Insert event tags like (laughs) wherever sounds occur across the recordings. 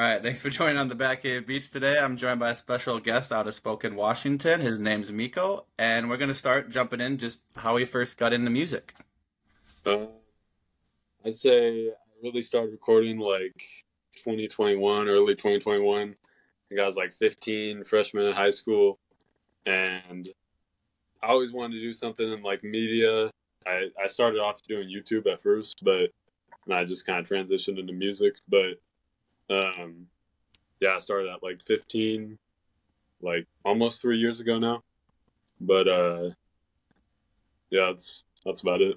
All right, thanks for joining on the Batcave Beats today. I'm joined by a special guest out of Spokane, Washington. His name's Miko, and we're going to start jumping in just how he first got into music. Uh, I'd say I really started recording like 2021, early 2021. I I was like 15, freshman in high school, and I always wanted to do something in like media. I, I started off doing YouTube at first, but I just kind of transitioned into music. But um, yeah, I started at like 15, like almost three years ago now. But uh, yeah, that's that's about it.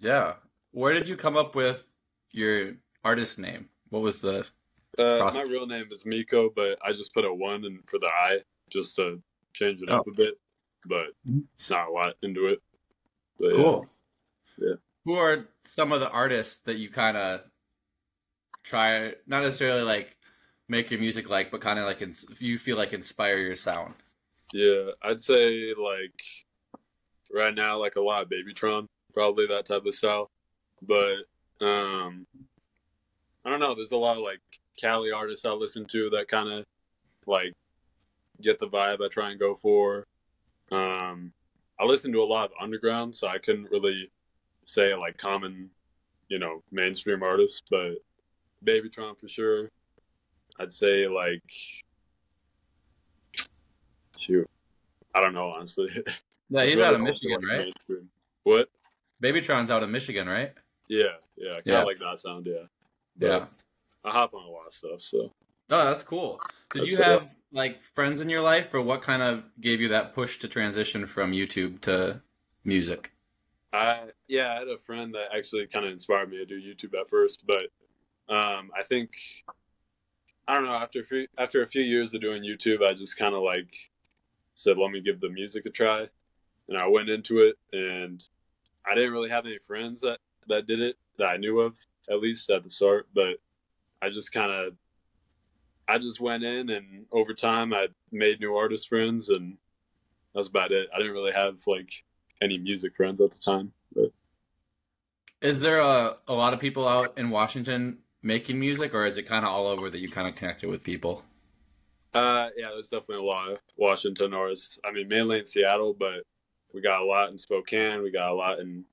Yeah. Where did you come up with your artist name? What was the Uh, my real name is Miko, but I just put a one in for the I just to change it up Oh. a bit. But it's not a lot into it. But, cool? Yeah. Who are some of the artists that you kind of try, not necessarily like make your music like, but kind of like ins- you feel like inspire your sound? Yeah, I'd say like right now, like a lot of Babytron, probably that type of style. But um, I don't know. There's a lot of like Cali artists I listen to that kind of like get the vibe I try and go for. Um, I listen to a lot of underground, so I couldn't really say like common, you know, mainstream artists, but Babytron for sure. I'd say like shoot, I don't know honestly. (laughs) Yeah, he's really out of Michigan, like, right? mainstream. What? Babytron's out of Michigan, right? Yeah, yeah, kind of Yeah. like that sound. Yeah, Yeah. I hop on a lot of stuff. So Oh, that's cool. Did That's you it. have like friends in your life, or what kind of gave you that push to transition from YouTube to music? I yeah, I had a friend that actually kind of inspired me to do YouTube at first, but um, I think I don't know after a few, after a few years of doing YouTube, I just kind of like said, let me give the music a try, and I went into it, and I didn't really have any friends that that did it that I knew of at least at the start, but I just kind of I just went in, and over time, I made new artist friends, and that's about it. I didn't really have like any music friends at the time. But Is there a, a lot of people out in Washington making music, or is it kind of all over that you kind of connected with people? uh, yeah, there's definitely a lot of Washington artists. I mean, mainly in Seattle, but we got a lot in Spokane. We got a lot in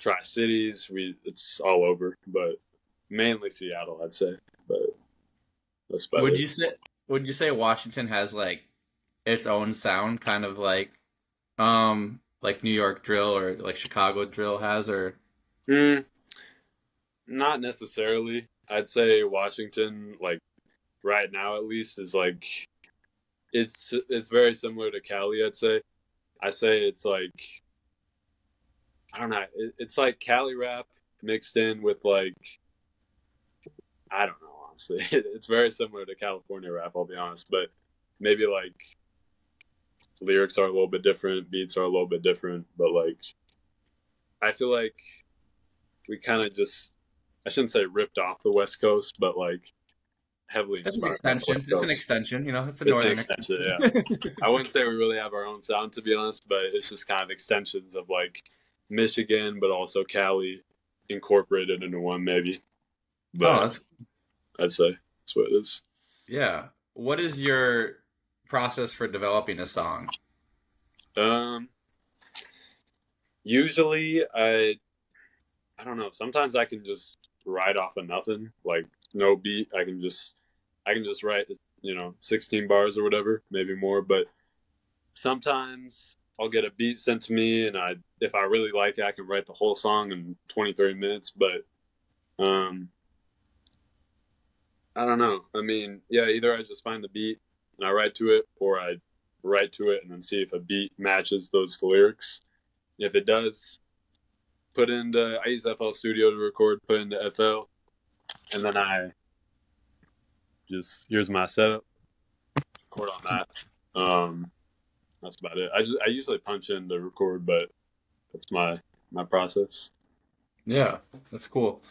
Tri Cities. We it's all over, but mainly Seattle, I'd say. But that's about Would it. you say Would you say Washington has like its own sound, kind of like um like New York drill or like Chicago drill has, or Mm, not necessarily. I'd say Washington, like right now at least, is like it's it's very similar to Cali. I'd say. I say it's like I don't know. It, it's like Cali rap mixed in with like I don't know. Honestly, (laughs) it's very similar to California rap. I'll be honest, but maybe like lyrics are a little bit different, beats are a little bit different, but like I feel like we kind of just I shouldn't say ripped off the West Coast, but like heavily it's an inspired by the extension. It's an extension. You know, it's a It's northern extension, extension. (laughs) I wouldn't say we really have our own sound to be honest, but it's just kind of extensions of like Michigan, but also Cali incorporated into one maybe. But oh, that's I'd say that's what it is. yeah. What is your process for developing a song? Um, usually I, I don't know. Sometimes I can just write off of nothing, like no beat. I can just, I can just write, you know, sixteen bars or whatever, maybe more. But sometimes I'll get a beat sent to me, and I, if I really like it, I can write the whole song in 20, 30 minutes. But, um, I don't know. I mean, yeah, either I just find the beat and I write to it, or I write to it and then see if a beat matches those lyrics. If it does, put into I use FL Studio to record, put into FL, and then I just here's my setup, record on that. Um, that's about it. I just I usually punch in to record, but that's my my process. Yeah, that's cool.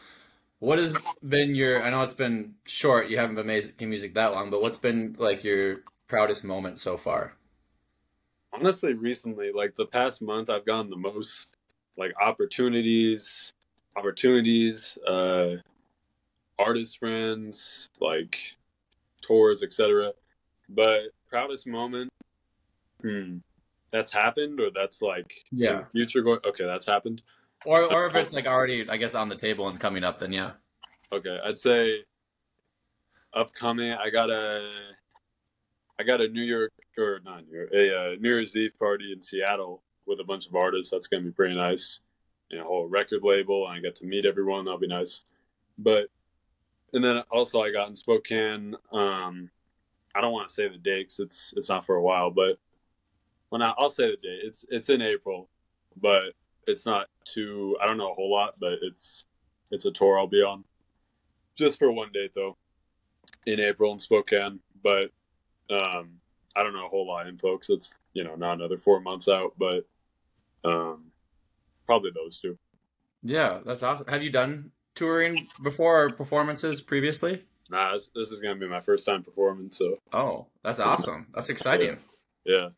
What has been your? I know it's been short. You haven't been making music that long, but what's been like your proudest moment so far? honestly recently like the past month i've gotten the most like opportunities opportunities uh artist friends like tours, etc. But proudest moment, hmm, that's happened or that's like Yeah. future going. Okay, that's happened. Or or if it's like already, I guess, on the table and coming up, then yeah. Okay, I'd say upcoming. I got a, I got a New York or not New York, a uh, New Year's Eve party in Seattle with a bunch of artists. That's gonna be pretty nice. You know, whole record label, and I get to meet everyone. That'll be nice. But and then also I got in Spokane. Um, I don't want to say the date 'cause it's it's not for a while, but when I, I'll say the date, it's it's in April, but it's not too. I don't know a whole lot, but it's it's a tour I'll be on just for one date though in April in Spokane. But um, I don't know a whole lot in folks. It's you know not another four months out, but um, probably those two. Yeah, that's awesome. Have you done touring before or performances previously? Nah, this, this is gonna be my first time performing, so Oh, that's awesome. That's exciting. yeah,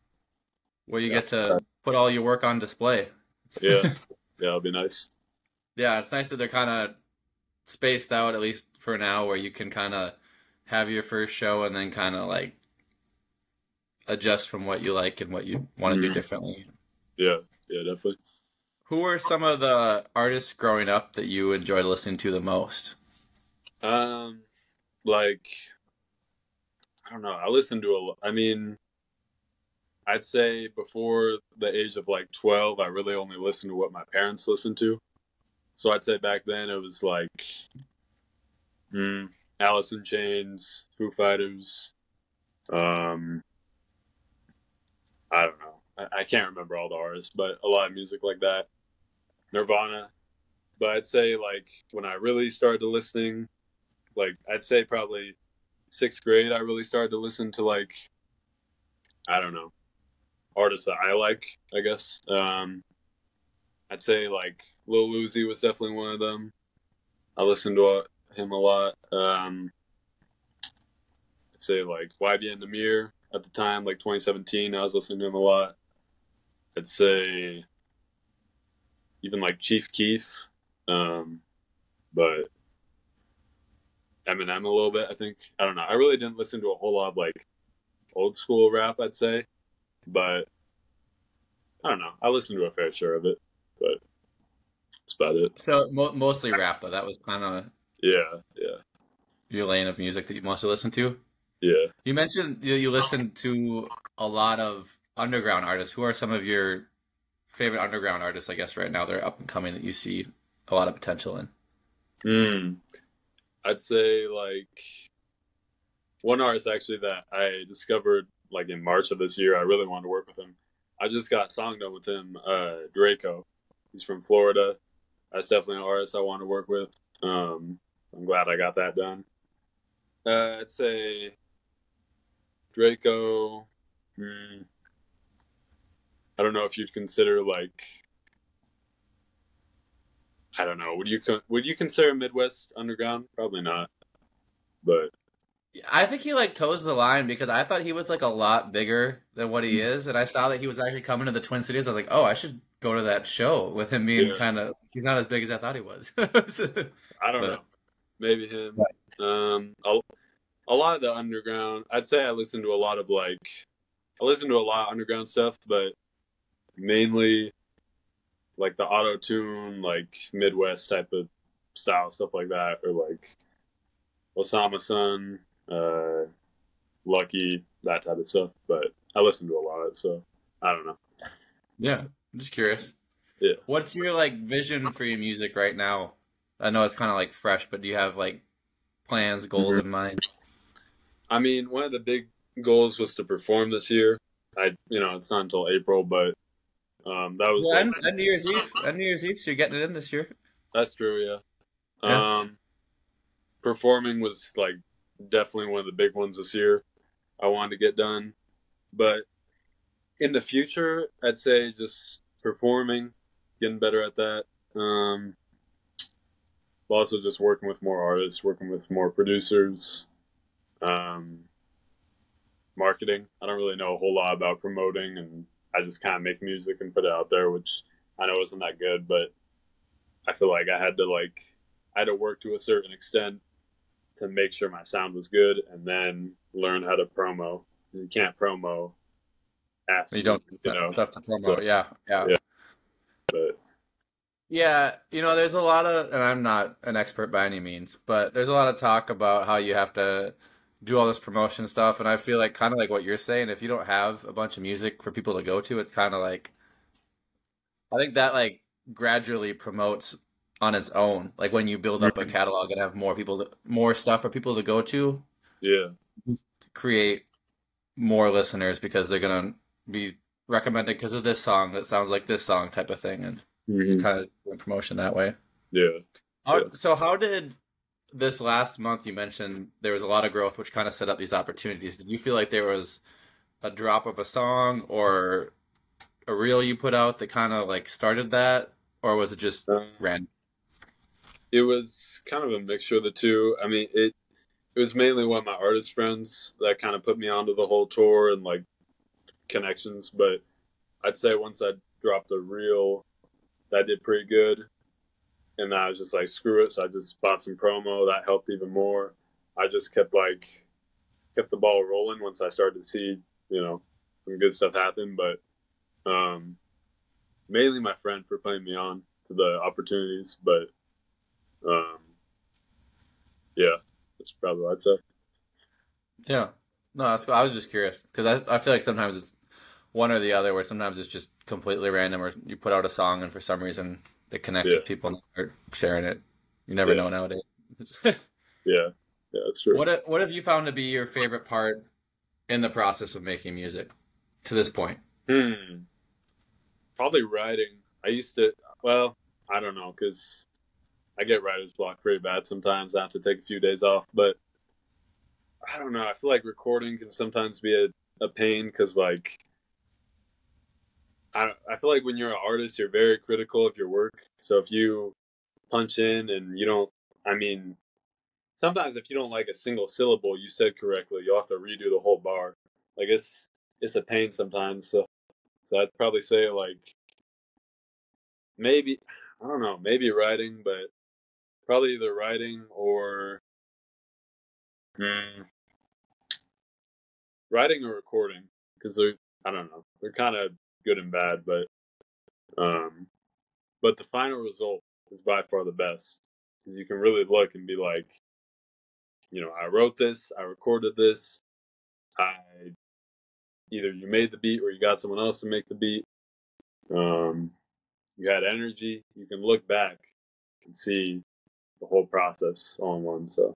Where you Yeah. get to put all your work on display. yeah, (laughs) yeah, it'll be nice. yeah, it's nice that they're kind of spaced out, at least for now, where you can kind of have your first show and then kind of like adjust from what you like and what you want to do Mhm. differently. Yeah, yeah, definitely. Who are some of the artists growing up that you enjoyed listening to the most? Um, like I don't know. I listen to a. lo- I mean, I'd say before the age of like twelve, I really only listened to what my parents listened to. So I'd say back then it was like, mm, Alice in Chains, Foo Fighters. Um, I don't know. I, I can't remember all the artists, but a lot of music like that. Nirvana. But I'd say like when I really started listening like I'd say probably sixth grade I really started to listen to like I don't know artists that I like I guess um I'd say like Lil Uzi was definitely one of them I listened to him a lot um I'd say like YBN Nahmir at the time like 2017 I was listening to him a lot I'd say even like Chief Keef um but Eminem a little bit. I think I don't know. I really didn't listen to a whole lot of like old school rap. I'd say, but I don't know. I listened to a fair share of it, but that's about it. So mo- mostly rap, though. That was kind of Yeah, yeah, your lane of music that you mostly listened to. Yeah. You mentioned you, you listened to a lot of underground artists. Who are some of your favorite underground artists? I guess right now they're up and coming that you see a lot of potential in. Mm. I'd say like one artist actually that I discovered like in March of this year. I really wanted to work with him. I just got a song done with him. Uh, Draco. He's from Florida. That's definitely an artist I want to work with. Um, I'm glad I got that done. Uh, I'd say Draco. Hmm. I don't know if you'd consider like I don't know. Would you would you consider Midwest underground? Probably not. But I think he like toes the line because I thought he was like a lot bigger than what Mm. he is, and I saw that he was actually coming to the Twin Cities. I was like, oh, I should go to that show with him being Yeah. kind of he's not as big as I thought he was. (laughs) I don't But- know. Maybe him. Um, a, a lot of the underground. I'd say I listen to a lot of like, I listen to a lot of underground stuff, but mainly like the auto tune, like Midwest type of style stuff like that, or like Osamason, uh, Lucki, that type of stuff. But I listen to a lot of it, so I don't know. yeah, I'm just curious. Yeah. What's your like vision for your music right now? I know it's kind of like fresh, but do you have like plans, goals Mhm. in mind? I mean, one of the big goals was to perform this year. I, you know, it's not until April, but um, that was Well, like, New Year's Eve, and New Year's Eve, so you're getting it in this year. that's true, yeah. Yeah. Um, performing was like definitely one of the big ones this year. I wanted to get done, but in the future, I'd say just performing, getting better at that. Um, also just working with more artists, working with more producers, um, marketing. I don't really know a whole lot about promoting, and I just kind of make music and put it out there, which I know isn't that good, but I feel like I had to like I had to work to a certain extent to make sure my sound was good, and then learn how to promo. You can't promo. Ask you don't you know stuff to promo. yeah, yeah, yeah. But yeah, you know, there's a lot of, and I'm not an expert by any means, but there's a lot of talk about how you have to do all this promotion stuff, and I feel like kind of like what you're saying. If you don't have a bunch of music for people to go to, it's kind of like, I think that like gradually promotes on its own. Like when you build up a catalog and have more people, to, more stuff for people to go to. Yeah. Create more listeners because they're gonna be recommended because of this song that sounds like this song type of thing, and mm-hmm. kind of promotion that way. Yeah. How, yeah. So how did this last month you mentioned there was a lot of growth, which kind of set up these opportunities. Did you feel like there was a drop of a song or a reel you put out that kind of like started that, or was it just um, random? It was kind of a mixture of the two. I mean, it it was mainly one of my artist friends that kind of put me onto the whole tour and like connections. But I'd say once I dropped a reel, that did pretty good. And I was just like, screw it. So I just bought some promo. That helped even more. I just kept like, kept the ball rolling once I started to see, you know, some good stuff happen. But um, mainly my friend for putting me on to the opportunities. But um, yeah, that's probably what I'd say. Yeah. No, I was just curious because I, I feel like sometimes it's one or the other, where sometimes it's just completely random, or you put out a song and for some reason it connects yeah. with people and start sharing it. You never yeah. know nowadays. (laughs) yeah, yeah, that's true. What What have you found to be your favorite part in the process of making music to this point? Hmm. Probably writing. I used to. Well, I don't know because I get writer's block pretty bad sometimes. I have to take a few days off, but I don't know. I feel like recording can sometimes be a, a pain because like I I feel like when you're an artist, you're very critical of your work. So if you punch in and you don't, I mean, sometimes if you don't like a single syllable you said correctly, you'll have to redo the whole bar. Like it's it's a pain sometimes. So so I'd probably say like maybe I don't know, maybe writing, but probably either writing or hmm, writing or recording because they're I don't know they're kind of good and bad, but um, but the final result is by far the best because you can really look and be like, you know, I wrote this, I recorded this, I either you made the beat or you got someone else to make the beat. Um, you had energy. You can look back and see the whole process all in one. So